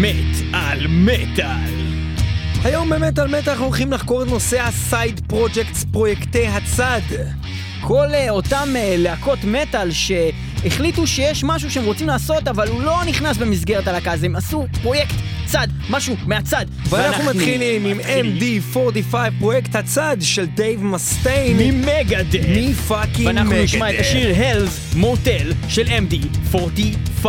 מת על מטאל. היום באמת על מטאל אנחנו הולכים לחקור את נושא ה side projects, פרויקטי הצד. כל אה, אותם אה, להקות מטאל שהחליטו שיש משהו שהם רוצים לעשות, אבל הוא לא נכנס במסגרת הלהקה, אז הם עשו פרויקט צד, משהו מהצד. ואנחנו מתחילים עם MD45, פרויקט הצד של דייב מסטיין. מ Megadeth. מ fucking Megadeth. ואנחנו נשמע את השיר Hell's Motel של MD45.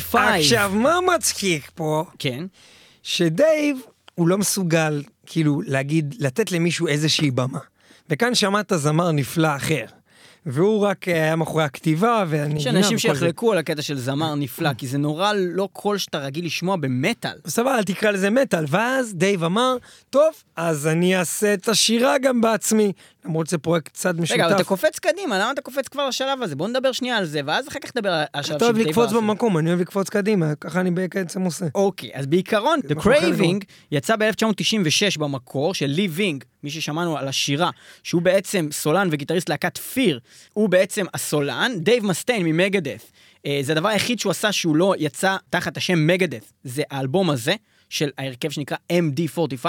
45. עכשיו, מה מצחיק פה? כן. שדייב, הוא לא מסוגל, כאילו, להגיד, לתת למישהו איזושהי במה. וכאן שמעת זמר נפלא אחר. והוא רק אה, היה מאחורי הכתיבה, ואני... יש אנשים שיחלקו על הקטע של זמר נפלא, כי זה נורא לא קול שאתה רגיל לשמוע במטאל. סבבה, אל תקרא לזה מטאל. ואז דייב אמר, טוב, אז אני אעשה את השירה גם בעצמי. למרות שזה פרויקט קצת משותף. רגע, אבל אתה קופץ קדימה, למה אתה קופץ כבר לשלב הזה? בוא נדבר שנייה על זה, ואז אחר כך נדבר על השלב אתה אוהב של לקפוץ. במקום, אני אוהב לקפוץ קדימה, ככה אני בעצם עושה. אוקיי, אז בעיקרון, The Craving יצא ב-1996 במקור של לי וינג, מי ששמענו על השירה, שהוא בעצם סולן וגיטריסט להקת Fear, הוא בעצם הסולן, דייב מסטיין מ Megadeth. אה, זה הדבר היחיד שהוא עשה שהוא לא יצא תחת השם Megadeth, זה האלבום הזה. של ההרכב שנקרא MD45,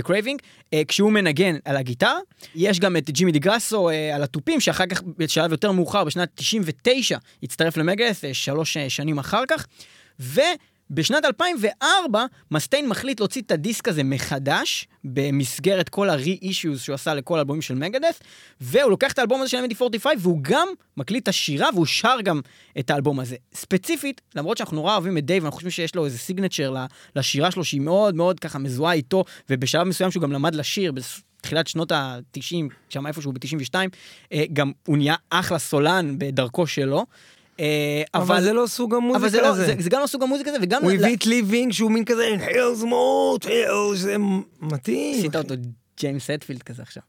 The Craving, אה, כשהוא מנגן על הגיטרה. יש גם את ג'ימי דיגרסו אה, על התופים, שאחר כך, בשלב יותר מאוחר, בשנת 99, הצטרף ל Megadeth, אה, שלוש אה, שנים אחר כך. ובשנת 2004, מסטיין מחליט להוציא את הדיסק הזה מחדש, במסגרת כל ה-re-issues שהוא עשה לכל האלבומים של Megadeth, והוא לוקח את האלבום הזה של MD45, והוא גם מקליט את השירה, והוא שר גם את האלבום הזה. ספציפית, למרות שאנחנו נורא אוהבים את דייב, אנחנו חושבים שיש לו איזה signature לשירה שלו, שהיא מאוד מאוד ככה מזוהה איתו, ובשלב מסוים שהוא גם למד לשיר, בתחילת שנות ה-90, שם איפשהו ב-92, גם הוא נהיה אחלה סולן בדרכו שלו. אה, אבל זה לא סוג המוזיקה לא, הזה. זה, גם לא סוג המוזיקה הזה, וגם... הוא הביא את לי וינג שהוא מין כזה, Hell's Motel, זה מתאים. עשית אותו ג'יימס אטפילד כזה עכשיו.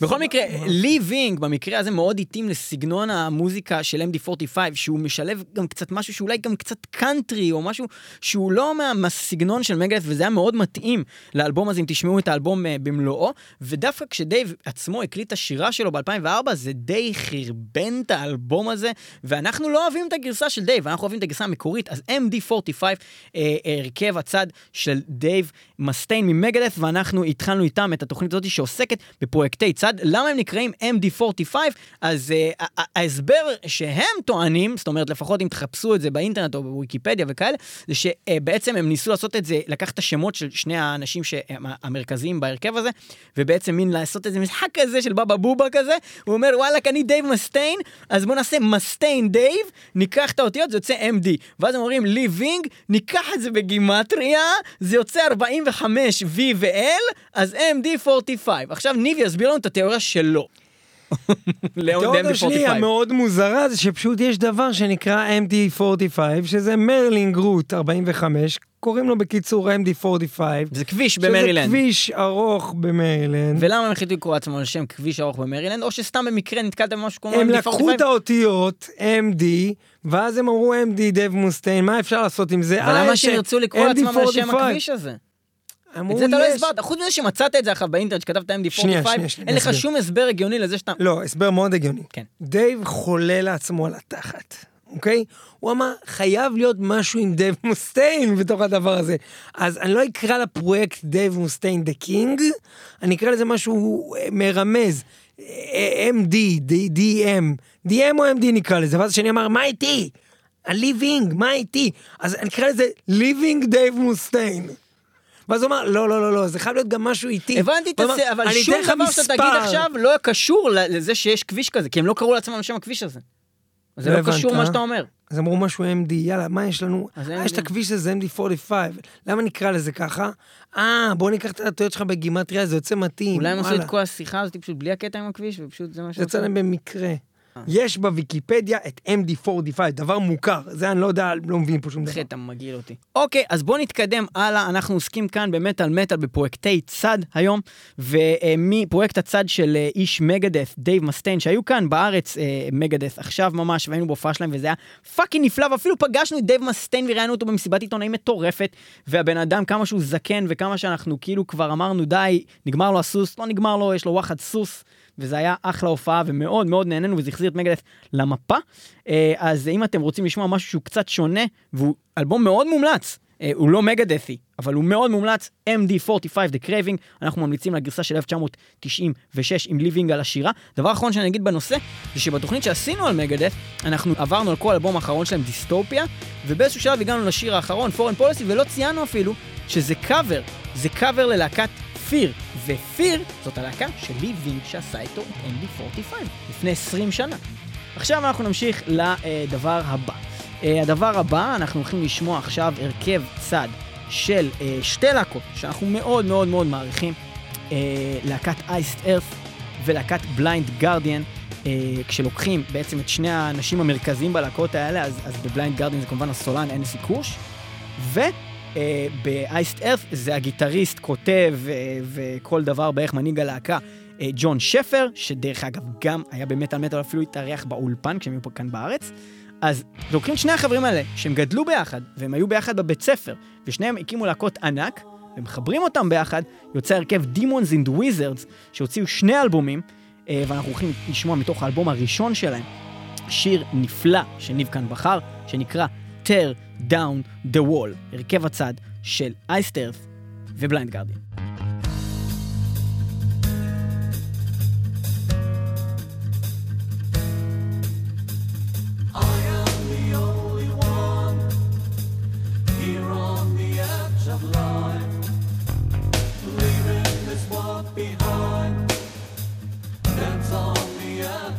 בכל מקרה, לי וינג במקרה הזה מאוד התאים לסגנון המוזיקה של MD45, שהוא משלב גם קצת משהו שאולי גם קצת קאנטרי, או משהו שהוא לא מה- מהסגנון של Megadeth, וזה היה מאוד מתאים לאלבום הזה, אם תשמעו את האלבום אה, במלואו. ודווקא כשדייב עצמו הקליט את השירה שלו ב-2004, זה די חרבן את האלבום הזה, ואנחנו לא אוהבים את הגרסה של דייב, אנחנו אוהבים את הגרסה המקורית, אז MD45 אה, הרכב הצד של דייב מסטיין מ Megadeth, ואנחנו התחלנו איתם את התוכנית הזאת שעוסקת בפרויקטי צד. למה הם נקראים MD45? אז אה, ההסבר שהם טוענים, זאת אומרת, לפחות אם תחפשו את זה באינטרנט או בוויקיפדיה וכאלה, זה שבעצם הם ניסו לעשות את זה, לקחת את השמות של שני האנשים שהם המרכזיים בהרכב הזה, ובעצם מין לעשות איזה משחק כזה של בבא בובה כזה, הוא אומר, וואלה, אני דייב מסטיין, אז בוא נעשה מסטיין דייב, ניקח את האותיות, זה יוצא MD. ואז הם אומרים, לי וינג, ניקח את זה בגימטריה, זה יוצא 45 V ו-L, אז MD45. עכשיו ניב יסביר לנו את התיאוריה שלו. התיאוריה שלי MD45. המאוד מוזרה זה שפשוט יש דבר שנקרא MD45 שזה Maryland Route 45 קוראים לו בקיצור MD45 זה כביש שזה במרילנד. כביש ארוך במרילנד. ולמה הם החליטו לקרוא לעצמם על שם כביש ארוך במרילנד, או שסתם במקרה נתקלתם במשהו כמו הם MD45? לקחו את האותיות MD ואז הם אמרו MD דייב מוסטיין מה אפשר לעשות עם זה? אבל אה, למה יש שהם ירצו לקרוא לעצמם על שם MD45. הכביש הזה? את זה אתה לא. הסברת, חוץ מזה שמצאת את זה עכשיו באינטרנט, שכתבת MD45, שנייה, שנייה, שנייה, אין לך שום הסבר הגיוני לזה שאתה... לא, הסבר מאוד הגיוני. כן. דייב חולה לעצמו על התחת, אוקיי? הוא אמר, חייב להיות משהו עם דייב מוסטיין בתוך הדבר הזה. אז אני לא אקרא לפרויקט דייב מוסטיין the King, אני אקרא לזה משהו אה, מרמז. אה, MD, DM, DM או MD נקרא לזה, ואז השני אמר, מה איתי? לי וינג, מה איתי? אז אני אקרא לזה לי וינג דייב מוסטיין. ואז הוא אמר, לא, לא, לא, לא, זה חייב להיות גם משהו איתי. הבנתי את זה, אבל "אני שום דבר שאתה תגיד מספר." עכשיו לא קשור לזה שיש כביש כזה, כי הם לא קראו לעצמם על שם הכביש הזה. זה לא קשור אה? מה שאתה אומר. אז אמרו משהו MD, יאללה, מה יש לנו? אה, יש את. הכביש הזה, MD45. למה נקרא לזה ככה? אה, בוא ניקח את האותיות שלך בגימטריה, זה יוצא מתאים. אולי הם עשו. את כל השיחה הזאת פשוט בלי הקטע עם הכביש, ופשוט זה מה זה שהם יצא. להם במקרה. אה. יש בוויקיפדיה את MD45, דבר מוכר. זה אני לא יודע, לא מבין פה שום דבר. אתה מגעיל אותי. אוקיי, אז בואו נתקדם הלאה, אנחנו עוסקים כאן במטאל מטאל בפרויקטי צד היום, ומפרויקט הצד של אה, איש Megadeth, דייב מסטיין, שהיו כאן בארץ אה, Megadeth עכשיו ממש, והיינו בהופעה שלהם, וזה היה fucking נפלא, ואפילו פגשנו את דייב מסטיין וראיינו אותו במסיבת עיתונאים מטורפת, והבן אדם, כמה שהוא זקן, וכמה שאנחנו כאילו כבר אמרנו, די, נגמר לו הסוס, לא נגמר לו, יש לו וואחד סוס. וזה היה אחלה הופעה ומאוד מאוד נהנינו וזה החזיר את Megadeth למפה. אה, אז אם אתם רוצים לשמוע משהו שהוא קצת שונה והוא אלבום מאוד מומלץ, אה, הוא לא Megadeth י, אבל הוא מאוד מומלץ, MD45 The Craving, אנחנו ממליצים לגרסה של 1996 עם לי וינג על השירה. דבר אחרון שאני אגיד בנושא, זה שבתוכנית שעשינו על מגדף, אנחנו עברנו על כל האלבום האחרון שלהם, דיסטופיה, ובאיזשהו שלב הגענו לשיר האחרון, פורן פוליסי, ולא ציינו אפילו שזה קאבר, זה קאבר ללהקת פיר, ופיר זאת הלהקה של לי וינג שעשה איתו את MD45 לפני 20 שנה. עכשיו אנחנו נמשיך לדבר הבא. אה, הדבר הבא, אנחנו הולכים לשמוע עכשיו הרכב צד של אה, שתי להקות שאנחנו מאוד מאוד מאוד מעריכים, אה, להקת Iced Earth ולהקת Blind Guardian. כשלוקחים בעצם את שני האנשים המרכזיים בלהקות האלה, אז, אז ב Blind Guardian זה כמובן הסולן האנסי קורש, וב Iced Earth זה הגיטריסט, כותב אה, וכל דבר בערך מנהיג הלהקה, אה, ג'ון שפר, שדרך אגב גם היה במטאל מטאל אפילו התארח באולפן כשהם היו פה כאן בארץ. אז לוקחים שני החברים האלה, שהם גדלו ביחד, והם היו ביחד בבית ספר, ושניהם הקימו להקות ענק, ומחברים אותם ביחד, יוצא הרכב Demons and Wizards, שהוציאו שני אלבומים, אה, ואנחנו הולכים לשמוע מתוך האלבום הראשון שלהם, שיר נפלא שניב כאן בחר, שנקרא Tear Down the Wall, הרכב הצד של Iced Earth ו Blind Guardian.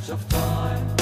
It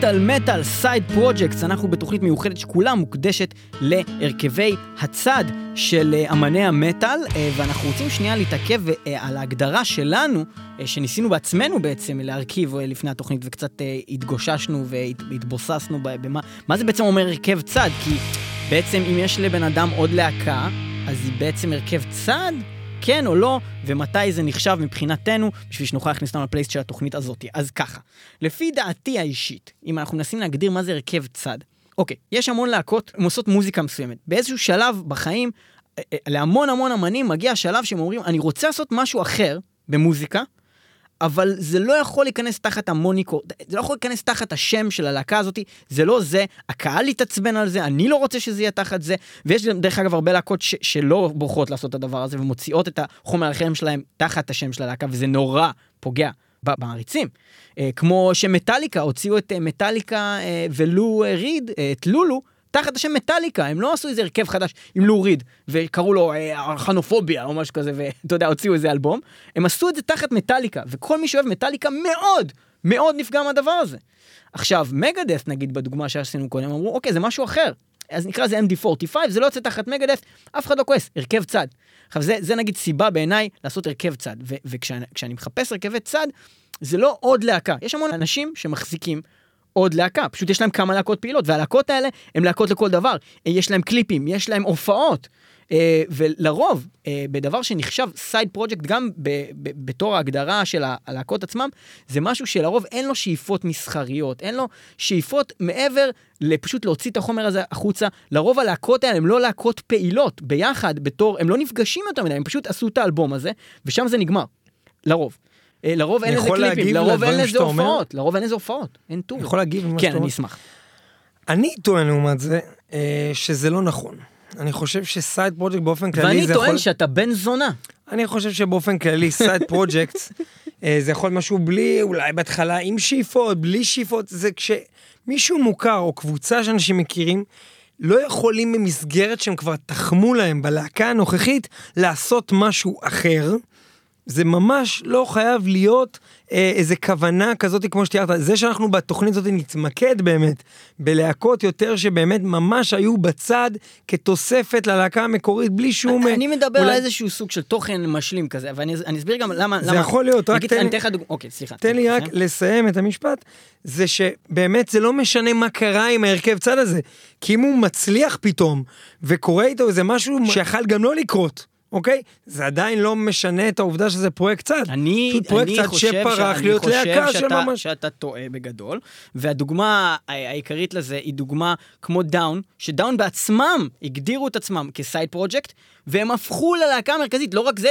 מטאל מטאל side projects, אנחנו בתוכנית מיוחדת שכולה מוקדשת להרכבי הצד של אה, אמני המטאל, אה, ואנחנו רוצים שנייה להתעכב אה, על ההגדרה שלנו, שניסינו בעצמנו בעצם להרכיב לפני התוכנית, וקצת התגוששנו והתבוססנו במה מה זה בעצם אומר הרכב צד, כי בעצם אם יש לבן אדם עוד להקה, אז היא בעצם הרכב צד? כן או לא, ומתי זה נחשב מבחינתנו, בשביל שנוכל להכניס אותנו לפלייליסט של התוכנית הזאת. אז ככה, לפי דעתי האישית, אם אנחנו מנסים להגדיר מה זה הרכב צד, אוקיי, יש המון להקות, הן עושות מוזיקה מסוימת. באיזשהו שלב בחיים, אה, אה, להמון המון אמנים מגיע השלב שהם אומרים, אני רוצה לעשות משהו אחר במוזיקה, אבל זה לא יכול להיכנס תחת המוניקו, זה לא יכול להיכנס תחת השם של הלהקה הזאת, זה לא זה, הקהל יתעצבן על זה, אני לא רוצה שזה יהיה תחת זה, ויש דרך אגב הרבה להקות ש- שלא בוחרות לעשות את הדבר הזה ומוציאות את החומר החרם שלהם תחת השם של הלהקה, וזה נורא פוגע במעריצים. אה, כמו שמטאליקה הוציאו את אה, מטאליקה אה, ולו ריד, את לולו, תחת השם מטאליקה, הם לא עשו איזה הרכב חדש עם לוריד, וקראו לו אה, ארכנופוביה או משהו כזה, ואתה יודע, הוציאו איזה אלבום. הם עשו את זה תחת מטאליקה, וכל מי שאוהב מטאליקה מאוד, מאוד נפגע מהדבר הזה. עכשיו, מגדף נגיד בדוגמה שעשינו קודם, אמרו, אוקיי, זה משהו אחר. אז נקרא לזה MD45, זה לא יוצא תחת מגדף, אף אחד לא כועס, הרכב צד. עכשיו, זה, זה נגיד סיבה בעיניי לעשות הרכב צד, וכשאני כשאני מחפש הרכבי צד, זה לא עוד להקה. יש המון אנשים שמחזיקים עוד להקה, פשוט יש להם כמה להקות פעילות, והלהקות האלה הן להקות לכל דבר. יש להם קליפים, יש להם הופעות. אה, ולרוב, אה, בדבר שנחשב סייד פרויקט גם בתור ההגדרה של הלהקות עצמם, זה משהו שלרוב אין לו שאיפות מסחריות, אין לו שאיפות מעבר לפשוט להוציא את החומר הזה החוצה. לרוב הלהקות האלה הן לא להקות פעילות ביחד, בתור, הם לא נפגשים יותר מדי, הם פשוט עשו את האלבום הזה, ושם זה נגמר. לרוב. אה, לרוב אין אני לזה קליפים, לרוב אין לזה? הופעות, לרוב אין לזה הופעות, אין tour. אני יכול להגיב למה כן, שאתה אני אומר? אשמח. אני טוען לעומת זה, אה, שזה לא נכון. אני חושב ש side project באופן כללי ואני זה טוען יכול... שאתה בן זונה. אני חושב שבאופן כללי side project זה יכול להיות משהו בלי, אולי בהתחלה עם שאיפות, בלי שאיפות, זה כשמישהו מוכר או קבוצה שאנשים מכירים, לא יכולים במסגרת שהם כבר תחמו להם בלהקה הנוכחית לעשות משהו אחר. זה ממש לא חייב להיות אה, איזה כוונה כזאת כמו שתיארת. זה שאנחנו בתוכנית הזאת נתמקד באמת בלהקות יותר שבאמת ממש היו בצד כתוספת ללהקה המקורית בלי שום... אני מדבר על אולי- איזשהו סוג של תוכן משלים כזה, ואני אני אסביר גם למה... זה למה- יכול להיות, רק נגיד, תן אני לי- אתן לך דוגמא, אוקיי, סליחה. תן לי רק אוקיי. לסיים את המשפט, זה שבאמת זה לא משנה מה קרה עם ההרכב צד הזה, כי אם הוא מצליח פתאום, וקורה איתו איזה משהו שיכול גם לא לקרות, אוקיי? זה עדיין לא משנה את העובדה שזה פרויקט צד. אני, פרויקט אני צד חושב, שפרח שאני להיות להקה של שאתה, ממש. שאתה טועה בגדול, והדוגמה העיקרית לזה היא דוגמה כמו Down, ש Down בעצמם הגדירו את עצמם כ side project, והם הפכו ללהקה המרכזית, לא רק זה,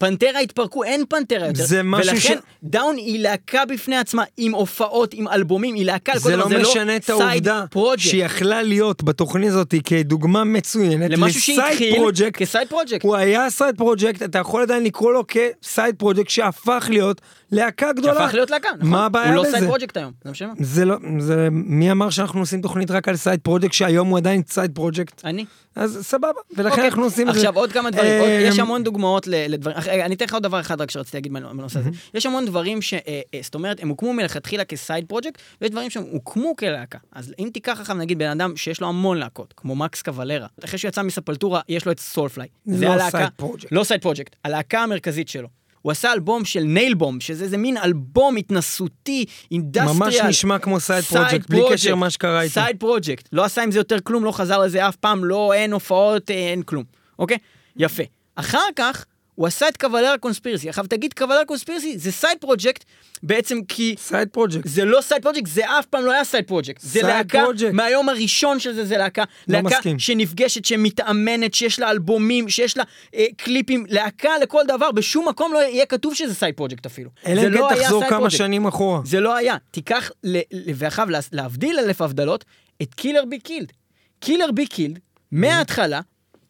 Pantera התפרקו, אין Pantera יותר. זה משהו ולכן ש- Down היא להקה בפני עצמה, עם הופעות, עם אלבומים, היא להקה לכל זה לא משנה את העובדה. שהיא יכלה להיות בתוכנית הזאת כדוגמה מצוינת למשהו שהתחיל פרויקט. כ side project. הוא היה side project, אתה יכול עדיין לקרוא לו כ side project שהפך להיות להקה גדולה. שהפך להיות להקה, נכון? מה הבעיה הוא לא בזה? סייד פרויקט היום, זה אומר. זה לא, זה, מי אמר שאנחנו עושים תוכנית רק על side project שהיום הוא עדיין side project? אני. אז סבבה, ולכן אוקיי. אנחנו עושים את זה. עכשיו עוד כמה דברים, יש אמ, המון דוגמאות לדברים, רגע, אני אתן לך עוד דבר אחד רק שרציתי להגיד בנ- בנושא הזה. יש המון דברים ש... אה, אה, זאת אומרת, הם הוקמו מלכתחילה כ side project, ויש דברים שהם הוקמו כלהקה. אז אם תיקח עכשיו נגיד בן אדם שיש לו המון להקות, כמו מקס קוולרה, אחרי שהוא יצא מ Sepultura, יש לו את Soulfly. זה לא הלהקה- side project. לא side project, הלהקה המרכזית שלו. הוא עשה אלבום של Nailbomb, שזה איזה מין אלבום התנסותי, industrial. ממש נשמע כמו side project, בלי קשר מה שקרה איתו. side project. לא עשה עם זה יותר כלום, לא חזר לזה אף פעם, לא, אין הופעות, אה, אין כלום. אוקיי? יפה. אחר כך, הוא עשה את Cavalera Conspiracy. עכשיו תגיד Cavalera Conspiracy זה side project בעצם כי side project. זה לא side project, זה אף פעם לא היה side project. זה להקה, פרויקט. מהיום הראשון של זה, זה להקה. לא להקה מסכים. שנפגשת, שמתאמנת, שיש לה אלבומים, שיש לה אה, קליפים, להקה לכל דבר, בשום מקום לא יהיה כתוב שזה side project אפילו. אלא אם לא כן תחזור כמה project. שנים אחורה. זה לא היה. תיקח, ל- ל- ואחריו לה- להבדיל אלף הבדלות, את Killer Be Killed. Killer Be Killed, מההתחלה,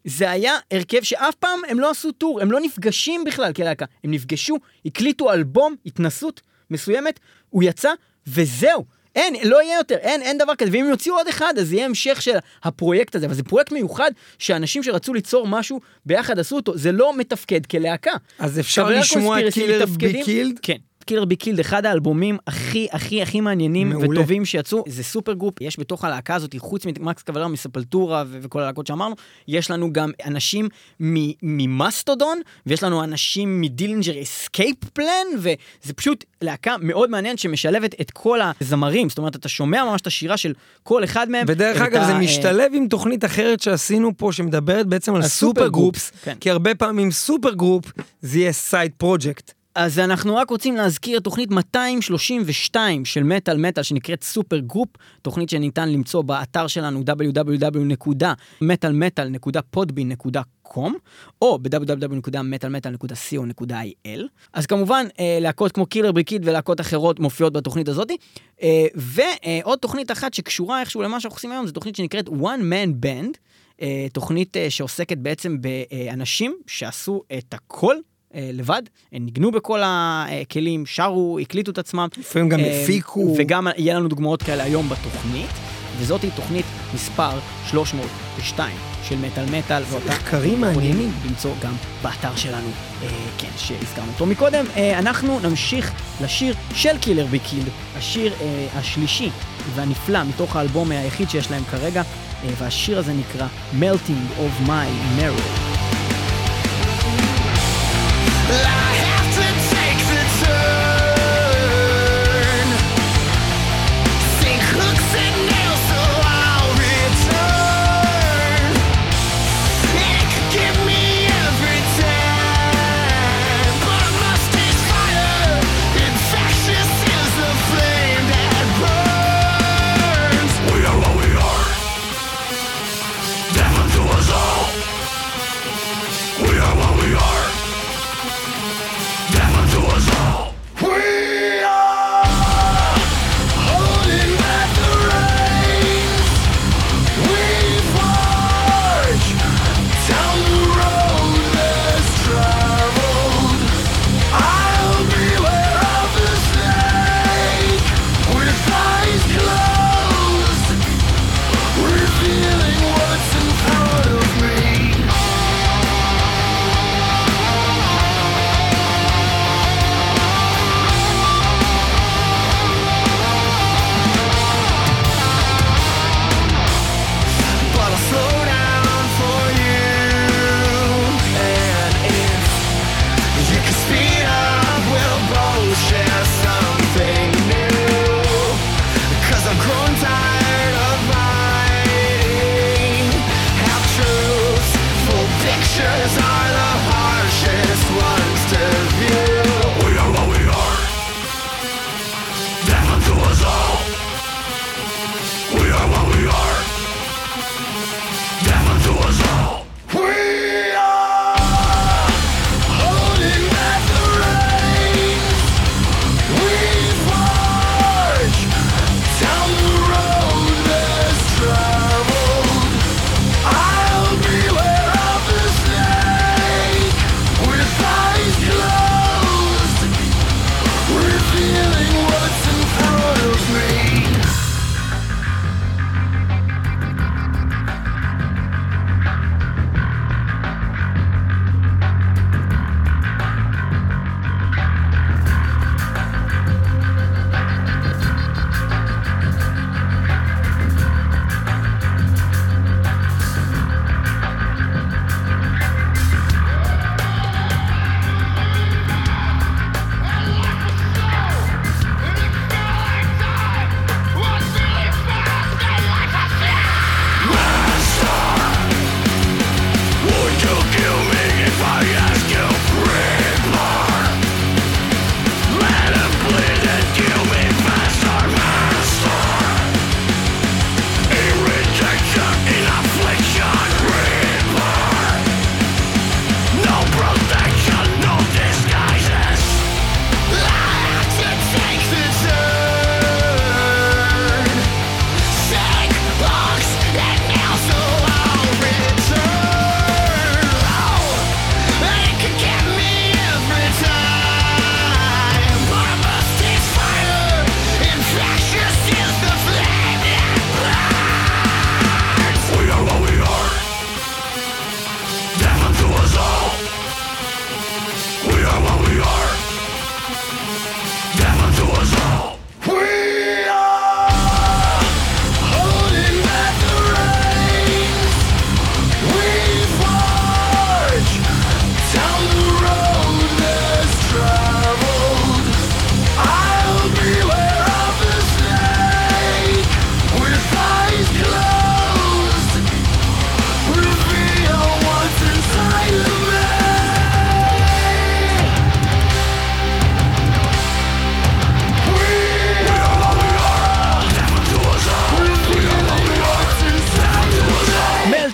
זה היה הרכב שאף פעם הם לא עשו טור, הם לא נפגשים בכלל כלהקה. הם נפגשו, הקליטו אלבום, התנסות מסוימת, הוא יצא, וזהו. אין, לא יהיה יותר, אין, אין דבר כזה, ואם יוציאו עוד אחד, אז יהיה המשך של הפרויקט הזה, אבל זה פרויקט מיוחד, שאנשים שרצו ליצור משהו ביחד עשו אותו, זה לא מתפקד כלהקה. אז אפשר לשמוע Killer Be Killed? כן. Killer Be Killed, אחד האלבומים הכי הכי הכי מעניינים מעולה. וטובים שיצאו, זה super group, יש בתוך הלהקה הזאת, חוץ ממקס קוולרה מ Sepultura ו- וכל הלהקות שאמרנו, יש לנו גם אנשים מ- ממאסטודון, ויש לנו אנשים מ Dillinger Escape Plan, וזה פשוט להקה מאוד מעניינת שמשלבת את כל הזמרים, זאת אומרת, אתה שומע ממש את השירה של כל אחד מהם. ודרך אגב, ה- זה משתלב עם תוכנית אחרת שעשינו פה, שמדברת בעצם על super groups, group, כן. כי הרבה פעמים super group זה יהיה side project. אז אנחנו רק רוצים להזכיר תוכנית 232 של מטאל מטאל שנקראת super group, תוכנית שניתן למצוא באתר שלנו www.מטאלמטאל.podbean.com או ב-www.מטאלמטאל.co.il. אז כמובן, אה, להקות כמו קילר בריקיד ולהקות אחרות מופיעות בתוכנית הזאת. אה, ועוד תוכנית אחת שקשורה איכשהו למה שאנחנו עושים היום, זו תוכנית שנקראת One Man Band. אה, תוכנית שעוסקת בעצם באנשים שעשו את הכל אה, לבד, הם ניגנו בכל הכלים, שרו, הקליטו את עצמם. לפעמים גם אה, הפיקו. וגם יהיה לנו דוגמאות כאלה היום בתוכנית, וזאת היא תוכנית מספר 302 של מטאל מטאל. מחקרים מעניינים. למצוא גם באתר שלנו, אה, כן, שהזכרנו אותו מקודם. אה, אנחנו נמשיך לשיר של קילר בי השיר אה, השלישי והנפלא מתוך האלבום היחיד שיש להם כרגע, אה, והשיר הזה נקרא Melting of My Marrow. lie.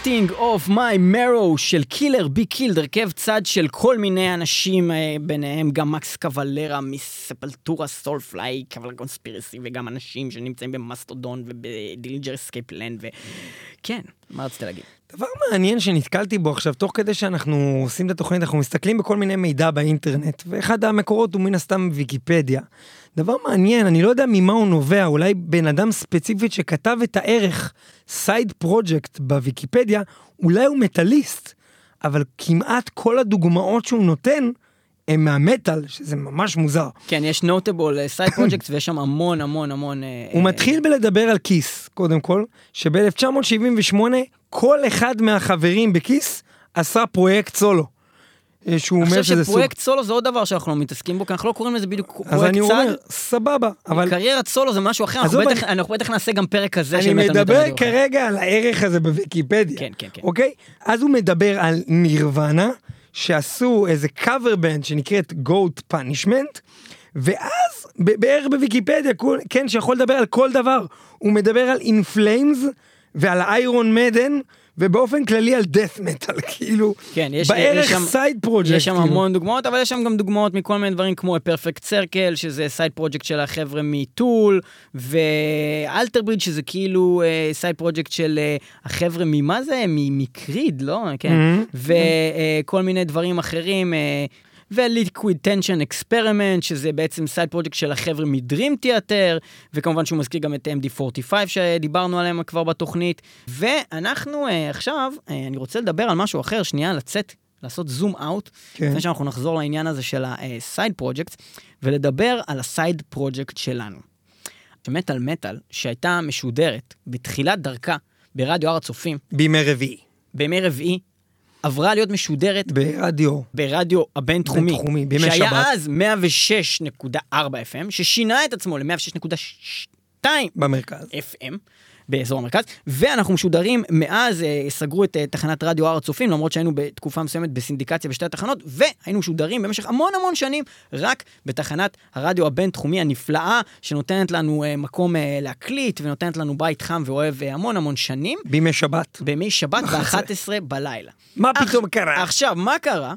Melting of My Marrow של Killer Be Killed, הרכב צד של כל מיני אנשים, אה, ביניהם גם מקס קוולרה מ Sepultura, Soulfly, Cavalera Conspiracy, וגם אנשים שנמצאים ב Mastodon וב Dillinger Escape Plan, וכן, מה רצית להגיד? דבר מעניין שנתקלתי בו עכשיו, תוך כדי שאנחנו עושים את התוכנית, אנחנו מסתכלים בכל מיני מידע באינטרנט, ואחד המקורות הוא מן הסתם ויקיפדיה. דבר מעניין, אני לא יודע ממה הוא נובע, אולי בן אדם ספציפית שכתב את הערך side project בוויקיפדיה, אולי הוא מטאליסט, אבל כמעט כל הדוגמאות שהוא נותן הם מהמטאל, שזה ממש מוזר. כן, יש notable side project ויש שם המון המון המון... אה, הוא אה, מתחיל בלדבר על KISS, קודם כל, שב-1978 כל אחד מהחברים ב KISS עשה פרויקט סולו. אה, שהוא אני אומר חושב שזה סוג... שפרויקט סולו זה עוד דבר שאנחנו לא מתעסקים בו, כי אנחנו לא קוראים לזה בדיוק אז אני פרויקט צד. אומר, סבבה, אבל קריירת סולו זה משהו אחר, אנחנו בטח- נעשה גם פרק כזה של אני מטאל מטאל מדבר. כרגע על הערך הזה בוויקיפדיה. כן, כן, כן. אוקיי? אז הוא מדבר על Nirvana, שעשו איזה cover band שנקראת Goat Punishment, ואז בערך בוויקיפדיה, כן, שיכול לדבר על כל דבר. הוא מדבר על In Flames ועל Iron Maiden, ובאופן כללי על death metal, כאילו, כן, יש- בערך side project. יש שם כאילו. המון דוגמאות, אבל יש שם גם דוגמאות מכל מיני דברים כמו Perfect Circle, שזה side project של החבר'ה מ Tool, ו Alter Bridge, שזה כאילו side project של אה, החבר'ה ממה זה? מ Creed, לא? כן. Mhm. וכל מיני דברים אחרים. אה, ו Liquid Tension Experiment, שזה בעצם side project של החבר'ה מ Dream Theater, וכמובן שהוא מזכיר גם את MD45 שדיברנו עליהם כבר בתוכנית. ואנחנו אה, עכשיו, אה, אני רוצה לדבר על משהו אחר, שנייה, לצאת, לעשות zoom out, כן. לפני שאנחנו נחזור לעניין הזה של ה side project, ולדבר על הסייד פרויקט שלנו. מטאל מטאל, שהייתה משודרת בתחילת דרכה ברדיו הר הצופים, בימי רביעי. בימי רביעי, עברה להיות משודרת ברדיו. ברדיו הבינתחומי, בינתחומי, בימי שהיה שבת. אז 106.4 FM, ששינה את עצמו ל-106.2 במרכז. FM באזור המרכז, ואנחנו משודרים, מאז אה, סגרו את אה, תחנת רדיו הר הצופים, למרות שהיינו בתקופה מסוימת בסינדיקציה בשתי התחנות, והיינו משודרים במשך המון המון שנים רק בתחנת הרדיו הבינתחומי הנפלאה, שנותנת לנו אה, מקום להקליט, ונותנת לנו בית חם ואוהב המון המון שנים, בימי שבת. בימי שבת בחצר. ב-11 בלילה. מה פתאום קרה? עכשיו, מה קרה?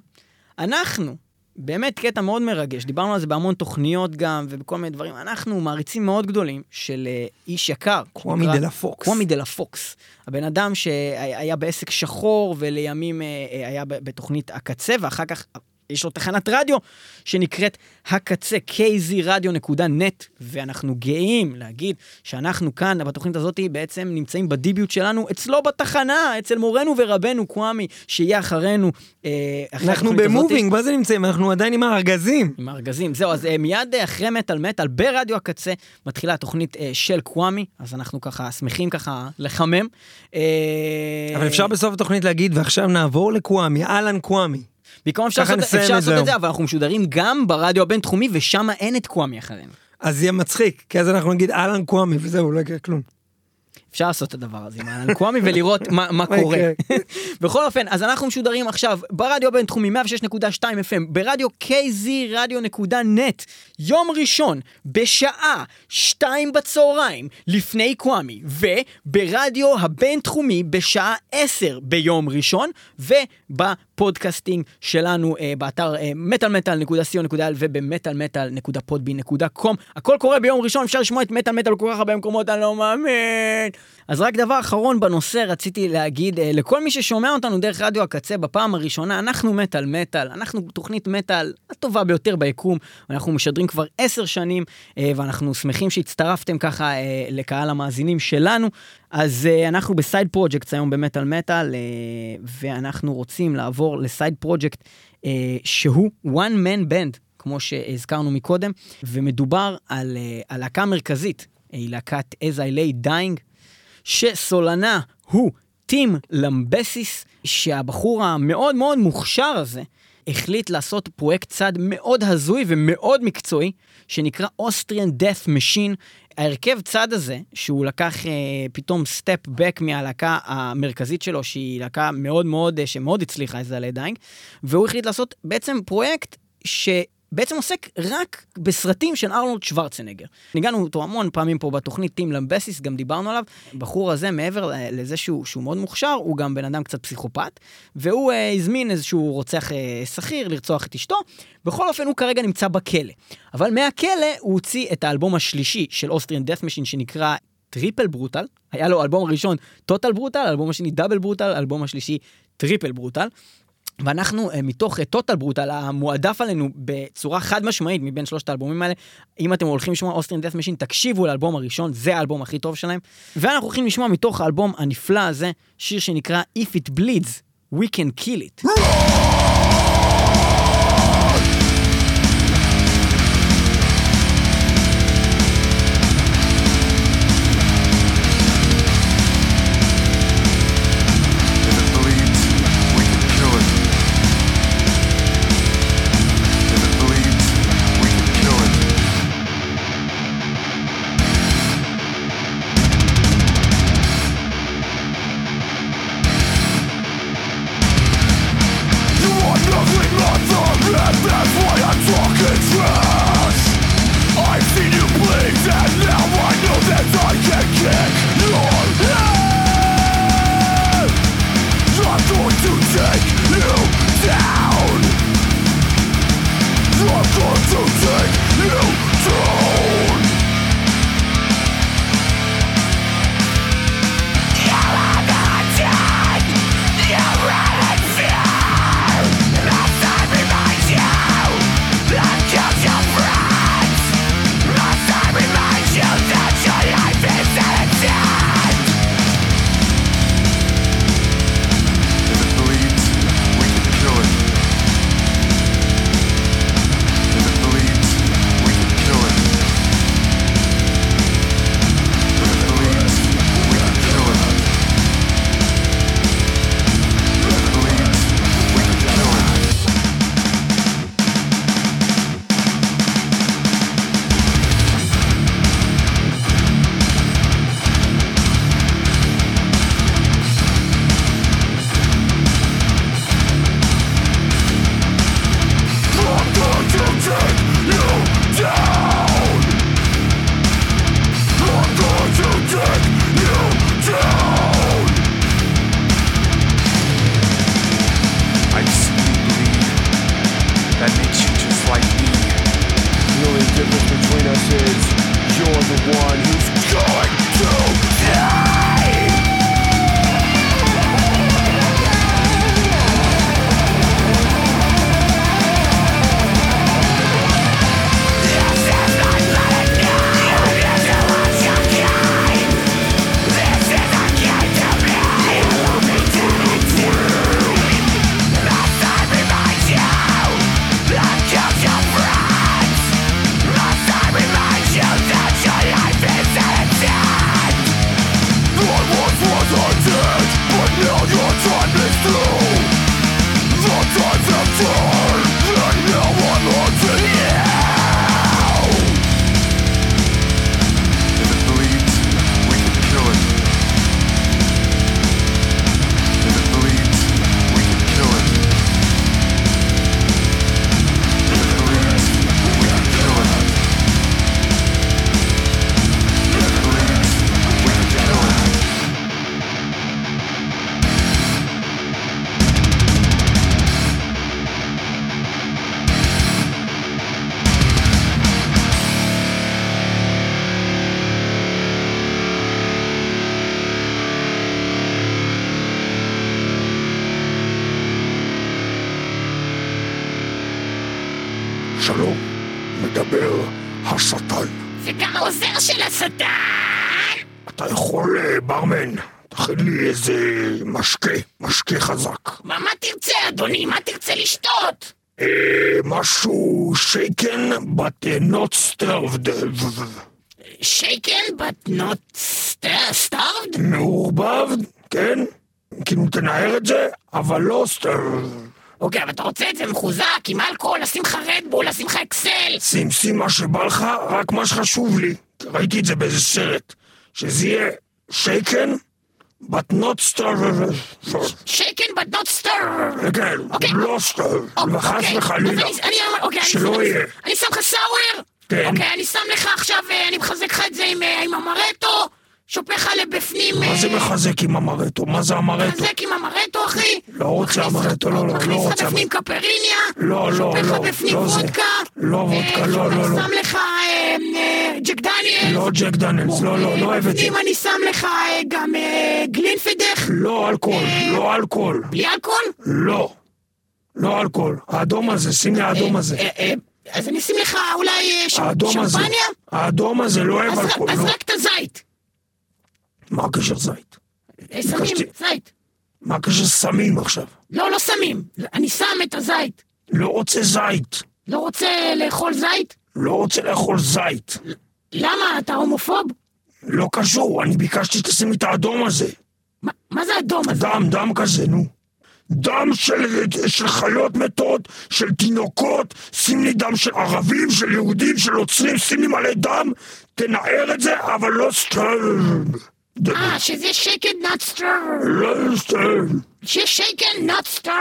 אנחנו, באמת קטע מאוד מרגש, דיברנו על זה בהמון תוכניות גם, ובכל מיני דברים, אנחנו מעריצים מאוד גדולים של אה, איש יקר. קוואמי דה לה פוקס. קוואמי דה לה פוקס. הבן אדם שהיה בעסק שחור, ולימים אה, אה, היה בתוכנית הקצה, ואחר כך... יש לו תחנת רדיו שנקראת הקצה, kzradio.net, ואנחנו גאים להגיד שאנחנו כאן, בתוכנית הזאת, בעצם נמצאים בדיביוט שלנו אצלו בתחנה, אצל מורנו ורבנו קוואמי, שיהיה אחרינו. אה, אחרי אנחנו. במובינג, מה זה נמצאים? אנחנו עדיין עם הארגזים. עם הארגזים. זהו, אז אה, מיד אה, אחרי מטאל מטאל, ברדיו הקצה, מתחילה התוכנית אה, של קוואמי, אז אנחנו ככה שמחים ככה לחמם. אה, אבל אפשר בסוף התוכנית להגיד, ועכשיו נעבור לקוואמי, אהלן קוואמי. בעיקרון אפשר לעשות אפשר את לעשות זה את זה, היום. אבל אנחנו משודרים גם ברדיו הבינתחומי, ושם אין את קוואמי אחרינו. אז יהיה מצחיק, כי אז אנחנו נגיד אהלן קוואמי, וזהו, לא יקרה כלום. אפשר לעשות את הדבר הזה עם אהלן קוואמי ולראות מה, מה מה קורה. בכל אופן, אז אנחנו משודרים עכשיו ברדיו הבינתחומי 106.2 FM, ברדיו kzradio.net, יום ראשון, בשעה שתיים בצהריים, לפני קוואמי, וברדיו הבינתחומי בשעה 10 ביום ראשון, ובפודקאסטינג שלנו אה, באתר אה, מטאלמטאל.co.il ובמטאלמטאל.podbean.com. הכל קורה ביום ראשון, אפשר לשמוע את מטאל מטאל כל כך הרבה מקומות, אני לא מאמין. אז רק דבר אחרון בנושא, רציתי להגיד אה, לכל מי ששומע אותנו דרך רדיו הקצה בפעם הראשונה, אנחנו מטאל מטאל, אנחנו תוכנית מטאל הטובה ביותר ביקום, אנחנו משדרים כבר עשר שנים, אה, ואנחנו שמחים שהצטרפתם ככה אה, לקהל המאזינים שלנו. אז אנחנו בסייד פרויקט היום במטאל מטאל, ואנחנו רוצים לעבור לסייד פרויקט אה, שהוא one man band, כמו שהזכרנו מקודם, ומדובר על, אה, על להקה מרכזית, היא להקת As I Lay Dying, שסולנה הוא טים למבסיס, שהבחור המאוד מאוד מוכשר הזה החליט לעשות פרויקט צד מאוד הזוי ומאוד מקצועי, שנקרא Austrian Death Machine. ההרכב צד הזה, שהוא לקח אה, פתאום step back מהלהקה המרכזית שלו, שהיא להקה מאוד מאוד, אה, שמאוד הצליחה, As I Lay Dying, והוא החליט לעשות בעצם פרויקט ש... בעצם עוסק רק בסרטים של ארנולד שוורצנגר. ניגענו אותו המון פעמים פה בתוכנית, טים למבסיס, גם דיברנו עליו. הבחור הזה, מעבר אה, לזה שהוא, שהוא מאוד מוכשר, הוא גם בן אדם קצת פסיכופת, והוא אה, הזמין איזשהו רוצח אה, שכיר לרצוח את אשתו. בכל אופן, הוא כרגע נמצא בכלא. אבל מהכלא הוא הוציא את האלבום השלישי של Austrian Death Machine, שנקרא Triple Brutal. היה לו אלבום ראשון, Total Brutal, אלבום השני Double Brutal, אלבום השלישי Triple Brutal. ואנחנו אה, מתוך Total Brutal המועדף עלינו בצורה חד משמעית מבין שלושת האלבומים האלה אם אתם הולכים לשמוע Austrian Death Machine תקשיבו לאלבום הראשון זה האלבום הכי טוב שלהם ואנחנו הולכים לשמוע מתוך האלבום הנפלא הזה שיר שנקרא If It Bleeds We Can Kill It. אדוני, מה תרצה לשתות? אה, משהו שייקן בת נוט starved. שייקן בת נוט starved? מעורבב, כן. כאילו תנער את זה, אבל לא starved. אוקיי, אבל אתה רוצה את זה מחוזק, עם אלכוהול, לשים לך רדבול, לשים לך אקסל. שים, שים מה שבא לך, רק מה שחשוב לי. ראיתי את זה באיזה סרט. שזה יהיה שייקן but not stir. shaken but not stir. כן, לא סטר, וחס וחלילה, אוקיי, שלא יהיה. אני שם לך סאואר? כן. אוקיי, אני שם לך עכשיו, אה, אני מחזק לך את זה עם אה, המרטו. שופך עליה בפנים... מה זה אה? מחזק עם המרטו? מה זה המרטו? מחזק עם המרטו, אחי? לא רוצה המרטו, לא, לא, לא רוצה... מכניס לך בפנים קפריניה? לא, לא, לא. שופך לך לא, בפנים לא וודקה? לא אה, וודקה, לא, לא, לא. שם לך אה, ג'ק דניאלס? לא ג'ק דניאלס, לא, לא, לא אוהב את זה. אם אני שם לך גם גלינפדך? לא אלכוהול, לא אלכוהול. בלי אלכוהול? לא. לא אלכוהול. האדום הזה, שים לי האדום הזה. אז אני אשים לך אולי שמפניה? האדום הזה, לא אוהב אלכוהול. אז לא. רק את הזית. מה הקשר זית? אה, שמים ביקשתי. זית. מה הקשר סמים עכשיו? לא, לא שמים. אני שם את הזית. לא רוצה זית. לא רוצה לאכול זית? לא רוצה לאכול זית. למה? אתה הומופוב? לא קשור, אני ביקשתי שתשים לי את האדום הזה. מה- מה זה אדום הזה? דם, דם כזה, נו. דם של, של חיות מתות, של תינוקות, שים לי דם של ערבים, של יהודים, של נוצרים, שים לי מלא דם, תנער את זה, אבל לא סטרם. אה, שזה שייקן נאט סטר. לא סטרם. ששייקן נאט סטר.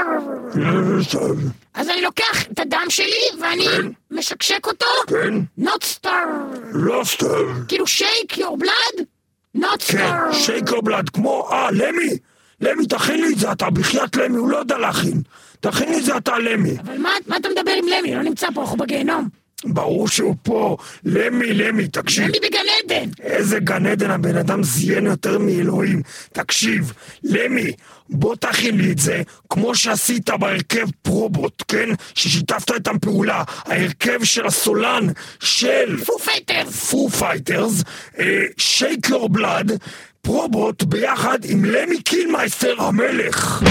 לא סטרם. אז אני לוקח את הדם שלי ואני כן. משקשק אותו. כן, נוט סטאר. לא סטרם. כאילו שייק יור בלאד? נוט כן, סטאר. שייקר בלאד, כמו, אה, למי, למי, תכין לי את זה, אתה בחייאת למי, הוא לא יודע להכין. תכין לי את זה, אתה למי. אבל מה, מה אתה מדבר עם למי? לא נמצא פה, אנחנו בגיהנום. ברור שהוא פה. למי, למי, תקשיב. למי בגן עדן. איזה גן עדן הבן אדם זיין יותר מאלוהים. תקשיב, למי, בוא תכין לי את זה, כמו שעשית בהרכב פרובוט, כן? ששיתפת איתם פעולה. ההרכב של הסולן של Foo Fighters. Foo Fighters, Shake Your Blood, Probot ביחד עם למי קילמיסטר המלך.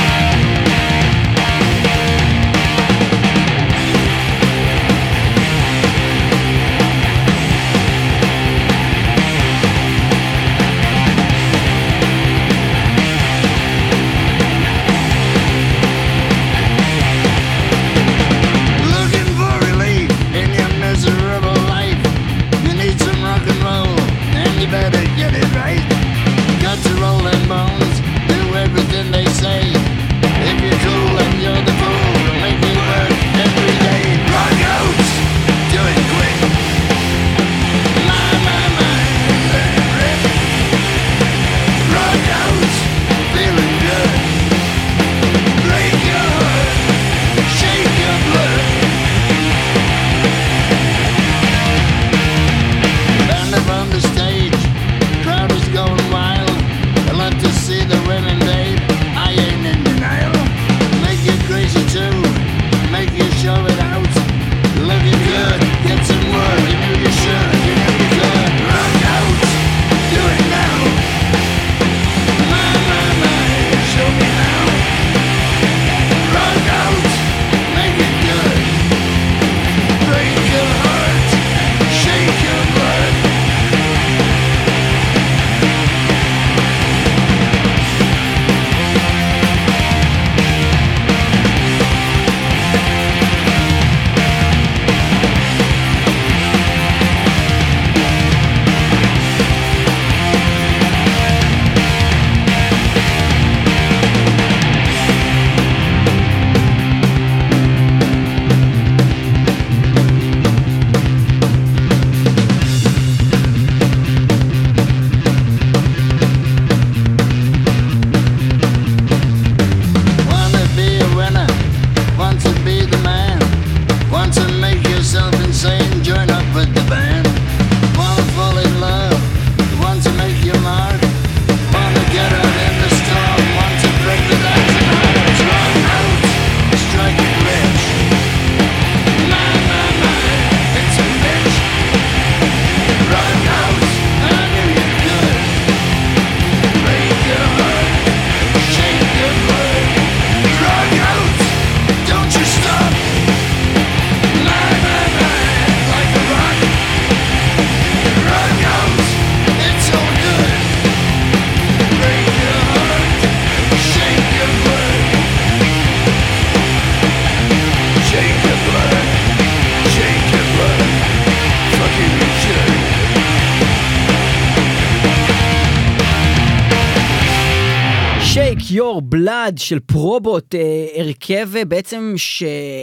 של פרובוט, אה, הרכב אה, בעצם,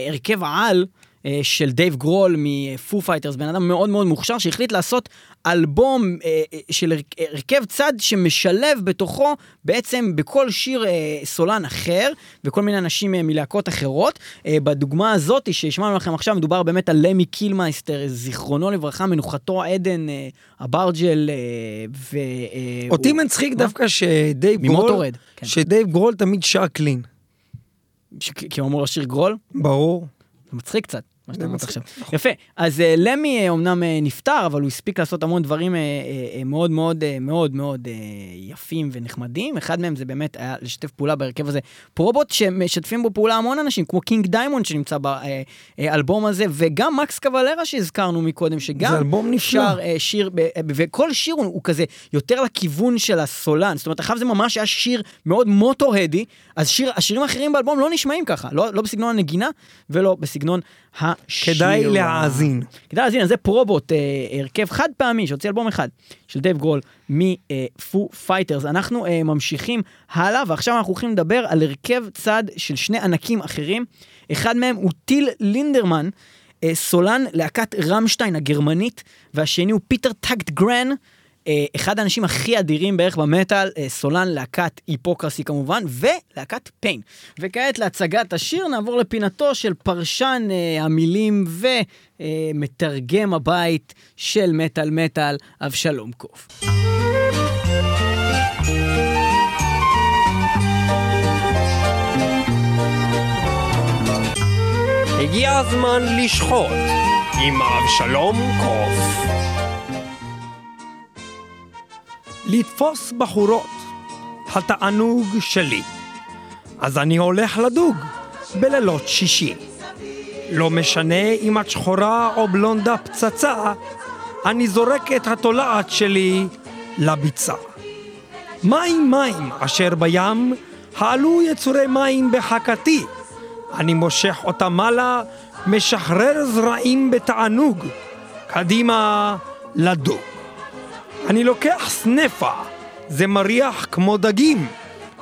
הרכב העל של דייב גרול מפו פייטרס, בן אדם מאוד מאוד מוכשר, שהחליט לעשות אלבום אה, אה, של הר- הרכב צד שמשלב בתוכו בעצם בכל שיר אה, סולן אחר, וכל מיני אנשים אה, מלהקות אחרות. אה, בדוגמה הזאת שהשמענו לכם עכשיו, מדובר באמת על למי קילמיסטר, זיכרונו לברכה, מנוחתו עדן, אה, אברג'ל, אה, ו... אה, אותי הוא- מצחיק מה? דווקא שדייב גרול, כן. שדייב גרול תמיד שר clean. ש- כי הוא אמור לשיר growl? ברור. זה מצחיק קצת, מה שאתה אמרת עכשיו. יפה, אז אה, למי אה, אומנם אה, נפטר, אבל הוא הספיק לעשות המון דברים מאוד מאוד מאוד מאוד יפים ונחמדים. אחד מהם זה באמת היה לשתף פעולה בהרכב הזה. פרובוט שמשתפים בו פעולה המון אנשים, כמו קינג דיימונד שנמצא באלבום הזה, וגם מקס קוולרה שהזכרנו מקודם, שגם זה אלבום נפלא. שר שיר, וכל שיר הוא, כזה יותר לכיוון של הסולן. זאת אומרת, עכשיו זה ממש היה שיר מאוד מוטורהדי, אז שיר, השירים האחרים באלבום לא נשמעים ככה, לא, לא בסגנון הנגינה ולא בסגנון השיר. כדאי להאזין. כדאי להאזין, אז זה פרובוט, אה, הרכב חד פעמי שהוציא אלבום אחד של דייב גרול מפו פייטרס. אנחנו אה, ממשיכים הלאה, ועכשיו אנחנו הולכים לדבר על הרכב צד של שני ענקים אחרים. אחד מהם הוא טיל לינדרמן, אה, סולן להקת רמשטיין הגרמנית, והשני הוא פיטר טקטגרן. אה, אחד האנשים הכי אדירים בערך במטאל, אה, סולן להקת היפוקרסי כמובן, ולהקת פיין. וכעת להצגת השיר נעבור לפינתו של פרשן אה, המילים ומתרגם הבית של מטאל מטאל, אבשלום קוף. הגיע הזמן לשחוט עם אבשלום קוף. לתפוס בחורות, התענוג שלי. אז אני הולך לדוג בלילות שישי. לא משנה אם את שחורה או בלונדה פצצה, אני זורק את התולעת שלי לביצה. מים מים אשר בים, העלו יצורי מים בחכתי. אני מושך אותם מעלה, משחרר זרעים בתענוג. קדימה לדוג. אני לוקח סנפה, זה מריח כמו דגים.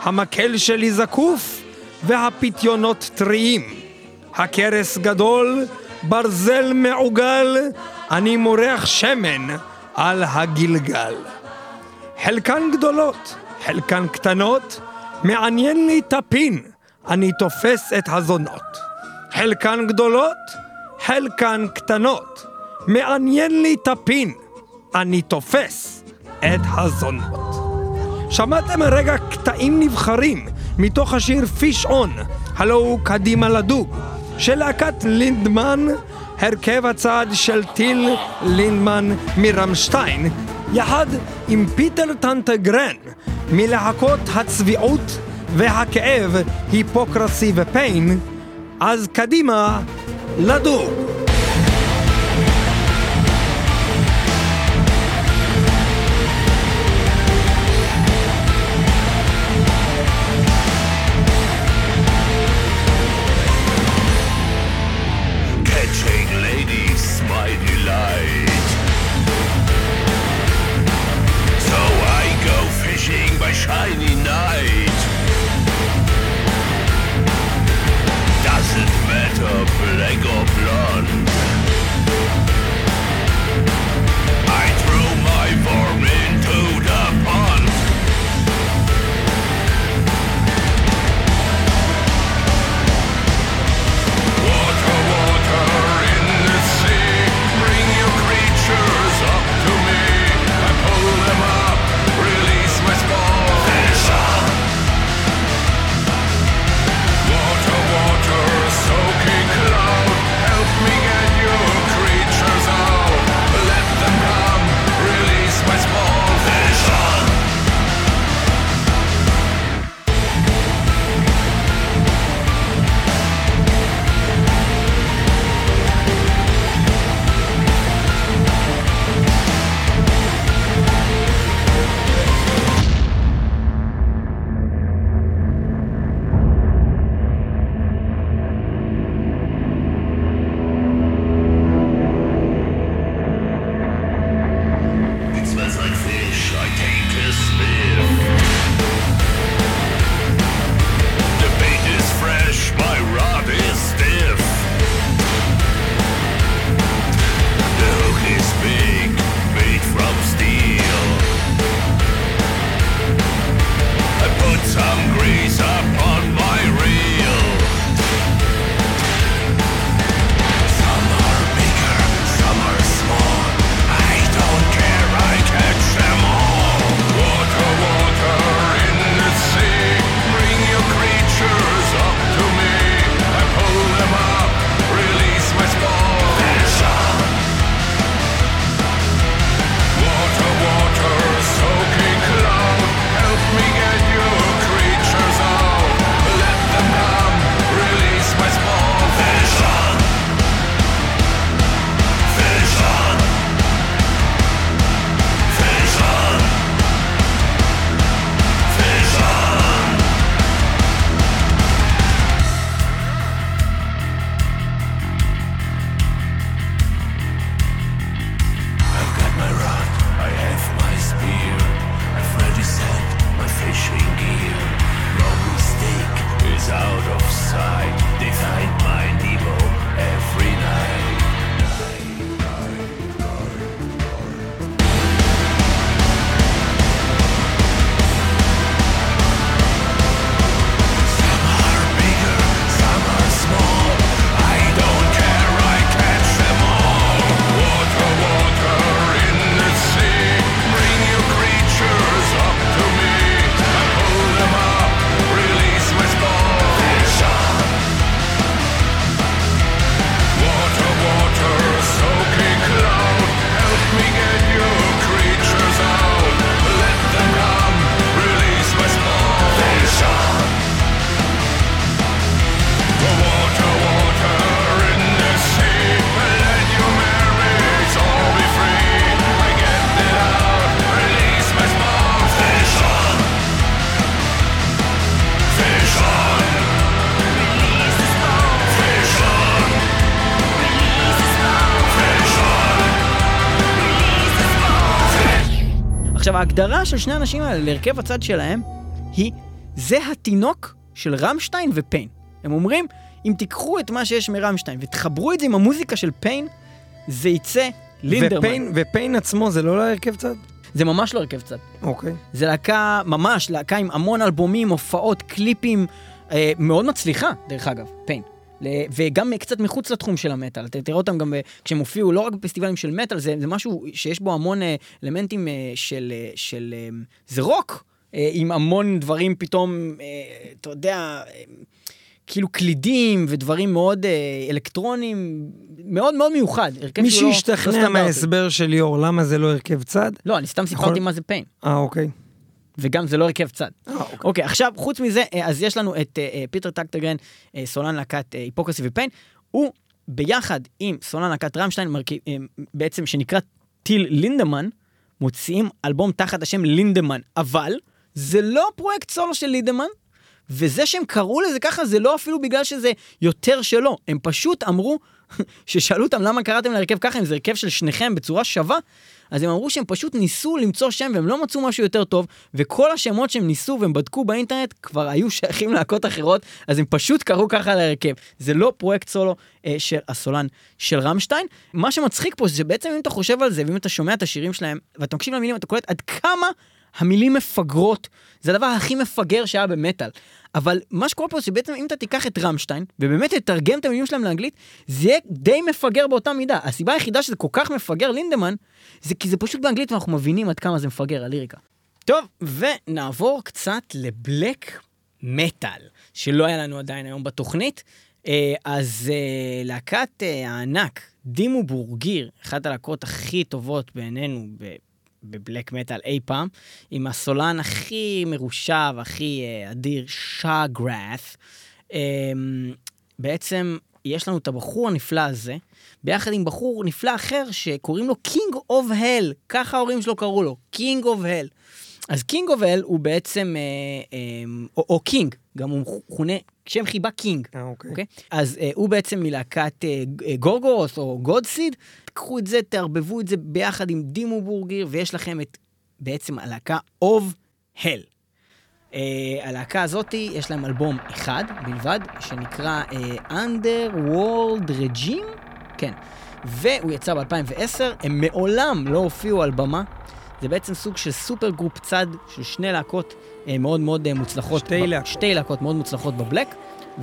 המקל שלי זקוף והפיתיונות טריים. הכרס גדול, ברזל מעוגל, אני מורח שמן על הגלגל. חלקן גדולות, חלקן קטנות, מעניין לי טפין, אני תופס את הזונות. חלקן גדולות, חלקן קטנות, מעניין לי טפין, אני תופס את הזונות. שמעתם רגע קטעים נבחרים מתוך השיר פיש און, הלו הוא קדימה לדוג, של להקת לינדמן, הרכב הצעד של טיל לינדמן מרמשטיין, יחד עם פיטר טנטגרן מלהקות הצביעות והכאב, היפוקרסי ופיין, אז קדימה לדוג. עכשיו, ההגדרה של שני האנשים האלה להרכב הצד שלהם היא, זה התינוק של רמשטיין ופיין. הם אומרים, אם תיקחו את מה שיש מרמשטיין ותחברו את זה עם המוזיקה של פיין, זה יצא לינדרמן. ופיין, ופיין עצמו זה לא להרכב צד? זה ממש לא הרכב צד. אוקיי. זה להקה, ממש, להקה עם המון אלבומים, הופעות, קליפים, אה, מאוד מצליחה, דרך אגב, פיין. וגם קצת מחוץ לתחום של המטאל. אתה תראה אותם גם ב- כשהם הופיעו, לא רק בפסטיבלים של מטאל, זה, זה משהו שיש בו המון אה, אלמנטים אה, של, אה, של... אה, זה רוק, אה, עם המון דברים פתאום, אה, אתה יודע, אה, כאילו קלידים ודברים מאוד אה, אלקטרוניים, מאוד מאוד מיוחד. מי שהוא לא- לא שהשתכנע. מההסבר של ליאור, למה זה לא הרכב צד? לא, אני סתם סיפרתי יכול- מה זה פיין. אה, אוקיי. וגם זה לא הרכב צד. אה, אוקיי. אוקיי, עכשיו, חוץ מזה, אה, אז יש לנו את אה, פיטר טקטגרן, סולן להקת היפוקרסי ופיין, הוא ביחד עם סולן להקת רמשטיין, מרכיב, בעצם שנקרא טיל לינדמן, מוציאים אלבום תחת השם לינדמן, אבל זה לא פרויקט סולו של לינדמן, וזה שהם קראו לזה ככה זה לא אפילו בגלל שזה יותר שלו, הם פשוט אמרו, ששאלו אותם למה קראתם להרכב ככה, אם זה הרכב של שניכם בצורה שווה, אז הם אמרו שהם פשוט ניסו למצוא שם והם לא מצאו משהו יותר טוב, וכל השמות שהם ניסו והם בדקו באינטרנט כבר היו שייכים להקות אחרות, אז הם פשוט קראו ככה להרכב. זה לא פרויקט סולו אה, של הסולן של רמשטיין. מה שמצחיק פה זה שבעצם אם אתה חושב על זה, ואם אתה שומע את השירים שלהם, ואתה מקשיב למילים, אתה קולט עד כמה המילים מפגרות. זה הדבר הכי מפגר שהיה במטאל. אבל מה שקורה פה זה שבעצם אם אתה תיקח את רמשטיין, ובאמת תתרגם את המילים שלהם לאנגלית, זה יהיה די מפגר באותה מידה. הסיבה היחידה שזה כל כך מפגר לינדמן, זה כי זה פשוט באנגלית ואנחנו מבינים עד כמה זה מפגר, הליריקה. טוב, ונעבור קצת לבלק מטאל, שלא היה לנו עדיין היום בתוכנית. אה, אז אה, להקת אה, הענק, דימו בורגיר, אחת הלהקות הכי טובות בעינינו ב black metal אי פעם, עם הסולן הכי מרושע והכי אה, אדיר, שאגראת'. אה, בעצם יש לנו את הבחור הנפלא הזה, ביחד עם בחור נפלא אחר שקוראים לו קינג אוף הל, ככה ההורים שלו קראו לו, קינג אוף הל. אז קינג אוף הל הוא בעצם, אה, אה, או קינג, גם הוא מכונה, שם חיבה קינג. אה, אוקיי. אוקיי? אז אה, הוא בעצם מלהקת אה, אה, גורגורות' או גוד סיד, תקחו את זה, תערבבו את זה ביחד עם דימו בורגיר, ויש לכם את בעצם הלהקה אוב הל. Uh, הלהקה הזאתי, יש להם אלבום אחד בלבד, שנקרא uh, Underworld Regime, כן, והוא יצא ב-2010, הם מעולם לא הופיעו על במה, זה בעצם סוג של supergroup צד של שני להקות מאוד מאוד uh, מוצלחות. שתי להקות. שתי להקות מאוד מוצלחות ב black,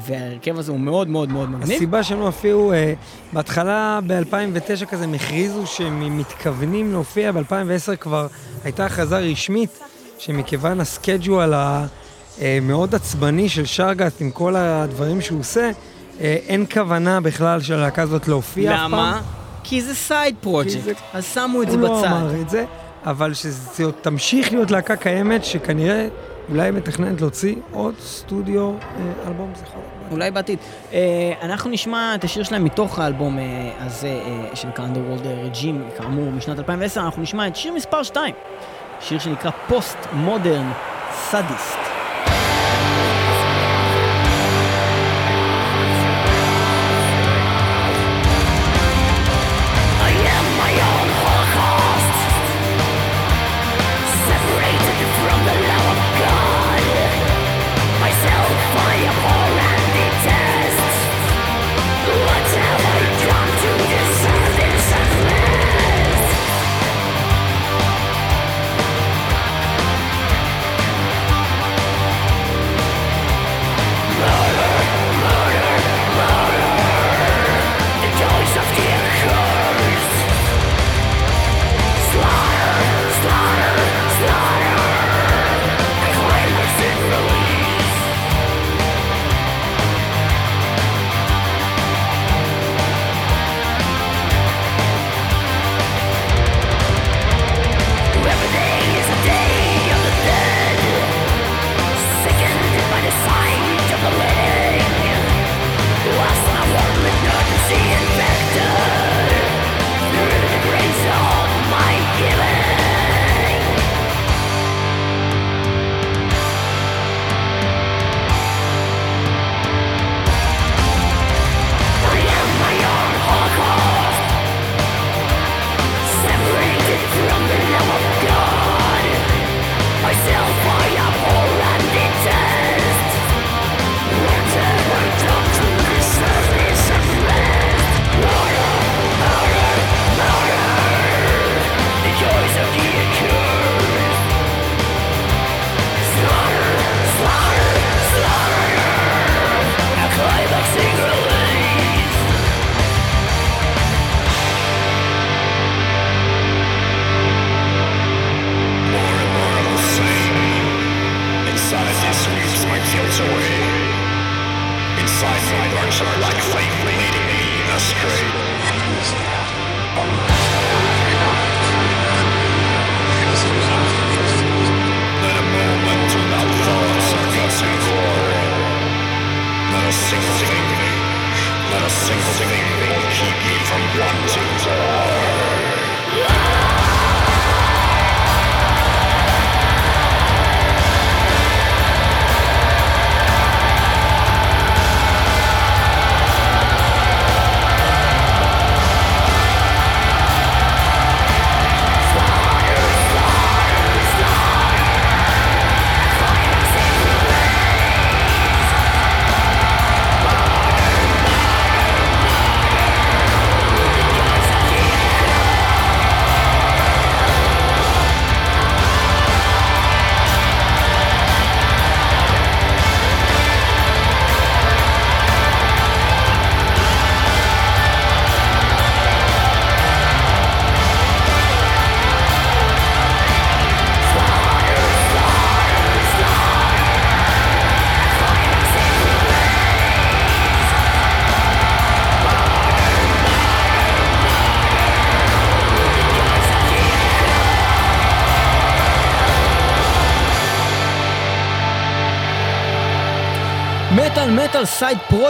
וההרכב הזה הוא מאוד מאוד מאוד מגניב. הסיבה שהם לא הופיעו, אה, בהתחלה ב-2009 כזה הם הכריזו שהם מתכוונים להופיע, ב-2010 כבר הייתה הכרזה רשמית, שמכיוון ה schedule המאוד עצבני של שאגראת' עם כל הדברים שהוא עושה, אה, אין כוונה בכלל של הלהקה הזאת להופיע אף פעם. למה? כי זה side, כי פרוג'קט, זה- אז שמו את זה הוא לא בצד. אמר את זה, אבל שזה עוד תמשיך להיות להקה קיימת, שכנראה אולי מתכננת להוציא עוד סטודיו אה, אלבום, להיות. אולי בעתיד. אה, אנחנו נשמע את השיר שלהם מתוך האלבום אה, הזה שנקרא Underworld Regime, כאמור משנת 2010, אנחנו נשמע את שיר מספר 2, שיר שנקרא Post Modern Sadist.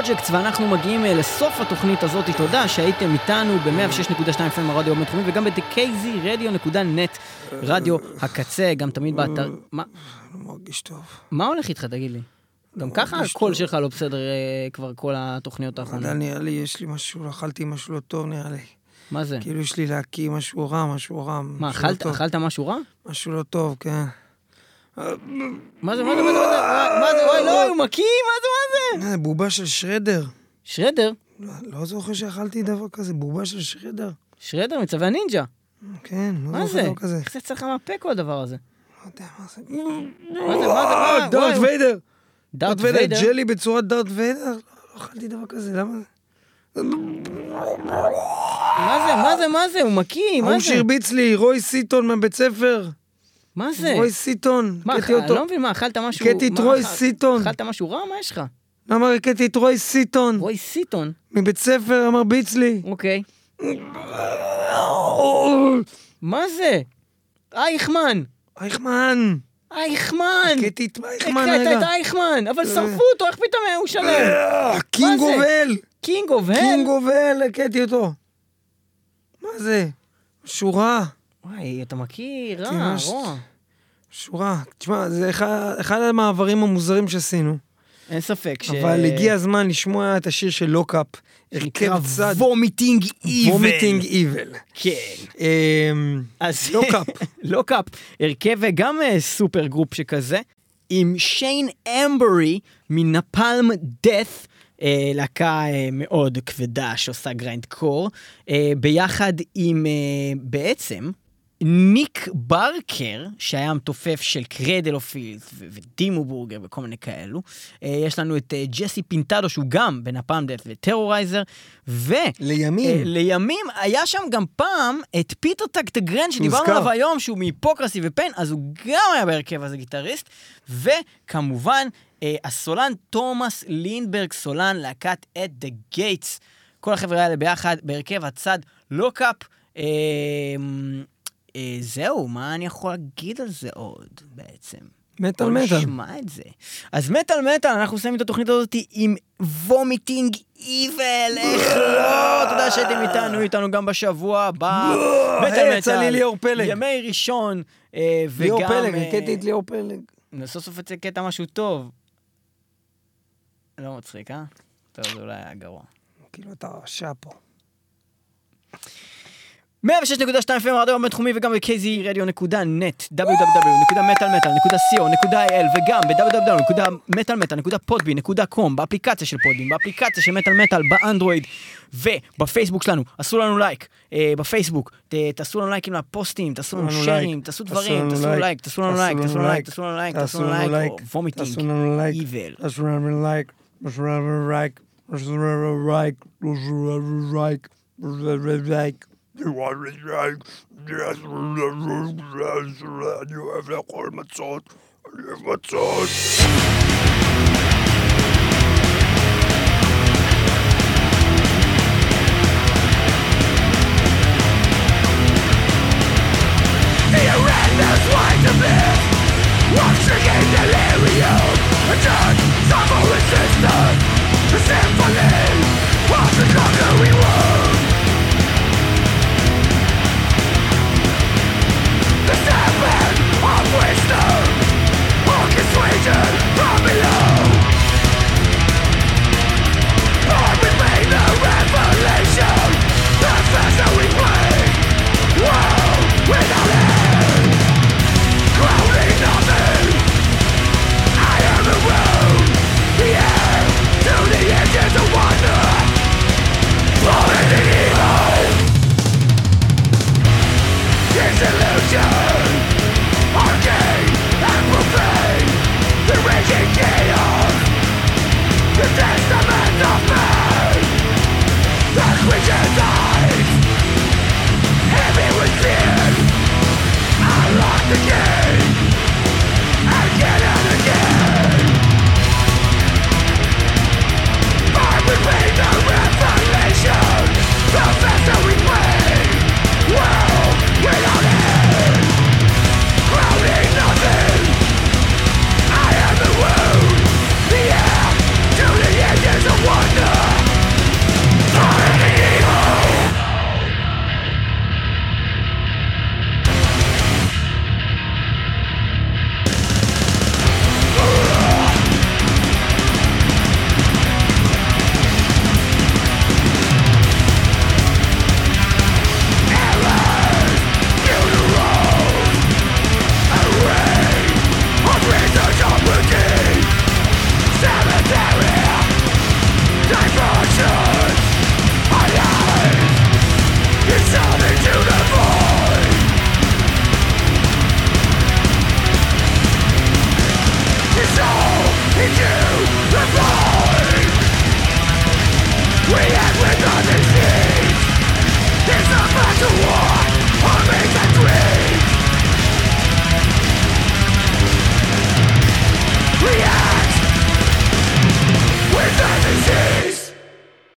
projects ואנחנו מגיעים אה, לסוף התוכנית הזאת, תודה שהייתם איתנו ב-106.2 FM הרדיו הבינתחומי וגם ב-kzradio.net רדיו הקצה, גם תמיד באתר... מה- לא מרגיש טוב. מה הולך איתך תגיד לי? גם ככה הקול. שלך לא בסדר אה, כבר כל התוכניות האחרונות. נראה לי, יש לי משהו, אכלתי משהו לא טוב נראה לי. מה זה? כאילו יש לי להקיא משהו רע, משהו רע. מה, לא אכלת משהו רע? משהו לא טוב, כן. מה זה, מה זה, מה זה, מה זה, מה זה, וואי, לא, הוא מקיא, מה זה, מה זה? אה, בובה של שרדר. שרדר? לא, לא זוכר שאכלתי דבר כזה, בובה של שרדר. שרדר מצווי הנינג'ה. כן, לא מה זוכר זה? דבר כזה. איך זה יצא לך מהפה כל הדבר הזה? לא יודע מה זה. מה זה, מה זה, מה? דארט ויידר. דארט ויידר? ג'לי בצורת דארט ויידר? לא לא אכלתי דבר כזה, למה זה? מה זה, מה זה, מה זה? הוא מקיא, מה ההוא זה? שהרביץ לי, רוי סיטון מהבית ספר. מה זה? רוי סיטון, מה, אני. לא מבין, מה, אכלת משהו... הכיתי את מה, רוי סיטון. אכלת משהו רע? מה יש לך? למה הכיתי את רוי סיטון? רוי סיטון? מבית ספר המרביץ לי. אוקיי. מה זה? אייכמן! אייכמן. אייכמן! הכיתי את אייכמן הקראת את. אייכמן, אבל שרפו אותו, איך פתאום הוא שלם? אה, קינג הל. קינג אוף הל? קינג אוף הל, הכיתי אותו. מה זה? שורה. וואי, אתה מכיר, רע, ממש- רוע. שורה. תשמע, זה אחד המעברים המוזרים שעשינו. אין ספק ש... אבל הגיע הזמן לשמוע את השיר של לוקאפ. הרכב צד. vomiting evil. vomiting evil. כן. אמ, אז לוקאפ. לוקאפ, הרכב גם אה, supergroup שכזה, עם שיין אמברי מנפאלם דת'. אה, להקה אה, מאוד כבדה שעושה grindcore, אה, ביחד עם אה, בעצם ניק ברקר, שהיה המתופף של קריידל אוף פילת' ודימו בורגיר וכל מיני כאלו. אה, יש לנו את אה, ג'סי פינטדו, שהוא גם בנפאלם דת' וטרורייזר, ו... לימים. אה, לימים היה שם גם פעם את פיטר טקטגרן שדיברנו. עליו היום שהוא מהיפוקרסי ופיין אז הוא גם היה בהרכב הזה גיטריסט וכמובן הסולן תומאס לינברג סולן להקת At the Gates כל החבר'ה האלה ביחד בהרכב הצד Lock Up זהו מה אני יכול להגיד על זה עוד בעצם. מטאל מטאל. נשמע את זה. אז מטאל מטאל, אנחנו נסיים את התוכנית הזאת עם vomiting evil, איך לא? תודה שהייתם איתנו, איתנו גם בשבוע הבא. מטאל היי, יצא לי מטאל, ליאור פלג. ימי ראשון, אה, וגם... ליאור פלג, אה, הכיתי את ליאור פלג. סוף סוף יצא קטע משהו טוב. לא מצחיק, אה? טוב, זה אולי היה גרוע. כאילו אתה רשע פה. 106.2 FM הרדיו הבינתחומי וגם ב-kzradio.net www.מטאלמטאל.co.il וגם ב-www.מטאלמטאל.podby.com באפליקציה של פודבין, באפליקציה של מטאל מטאל באנדרואיד ובפייסבוק שלנו, עשו לנו לייק אה, בפייסבוק, ת- תעשו לנו לייקים לפוסטים, תעשו לנו לנו שיירים, לייק, תעשו תעשו דברים, לנו תעשו לנו לייק, לייק, תעשו לנו לייק, תעשו לנו לייק, תעשו לנו לייק, תעשו לנו לייק, או vomiting, תעשו לנו לייק. תעשו לנו לייק. תעשו לנו לייק. תעשו לנו לייק. תעשו לנו לייק. תעשו לנו לייק. You want me like, yes, אני אוהב לאכול מצות, אני אוהב מצות. Again!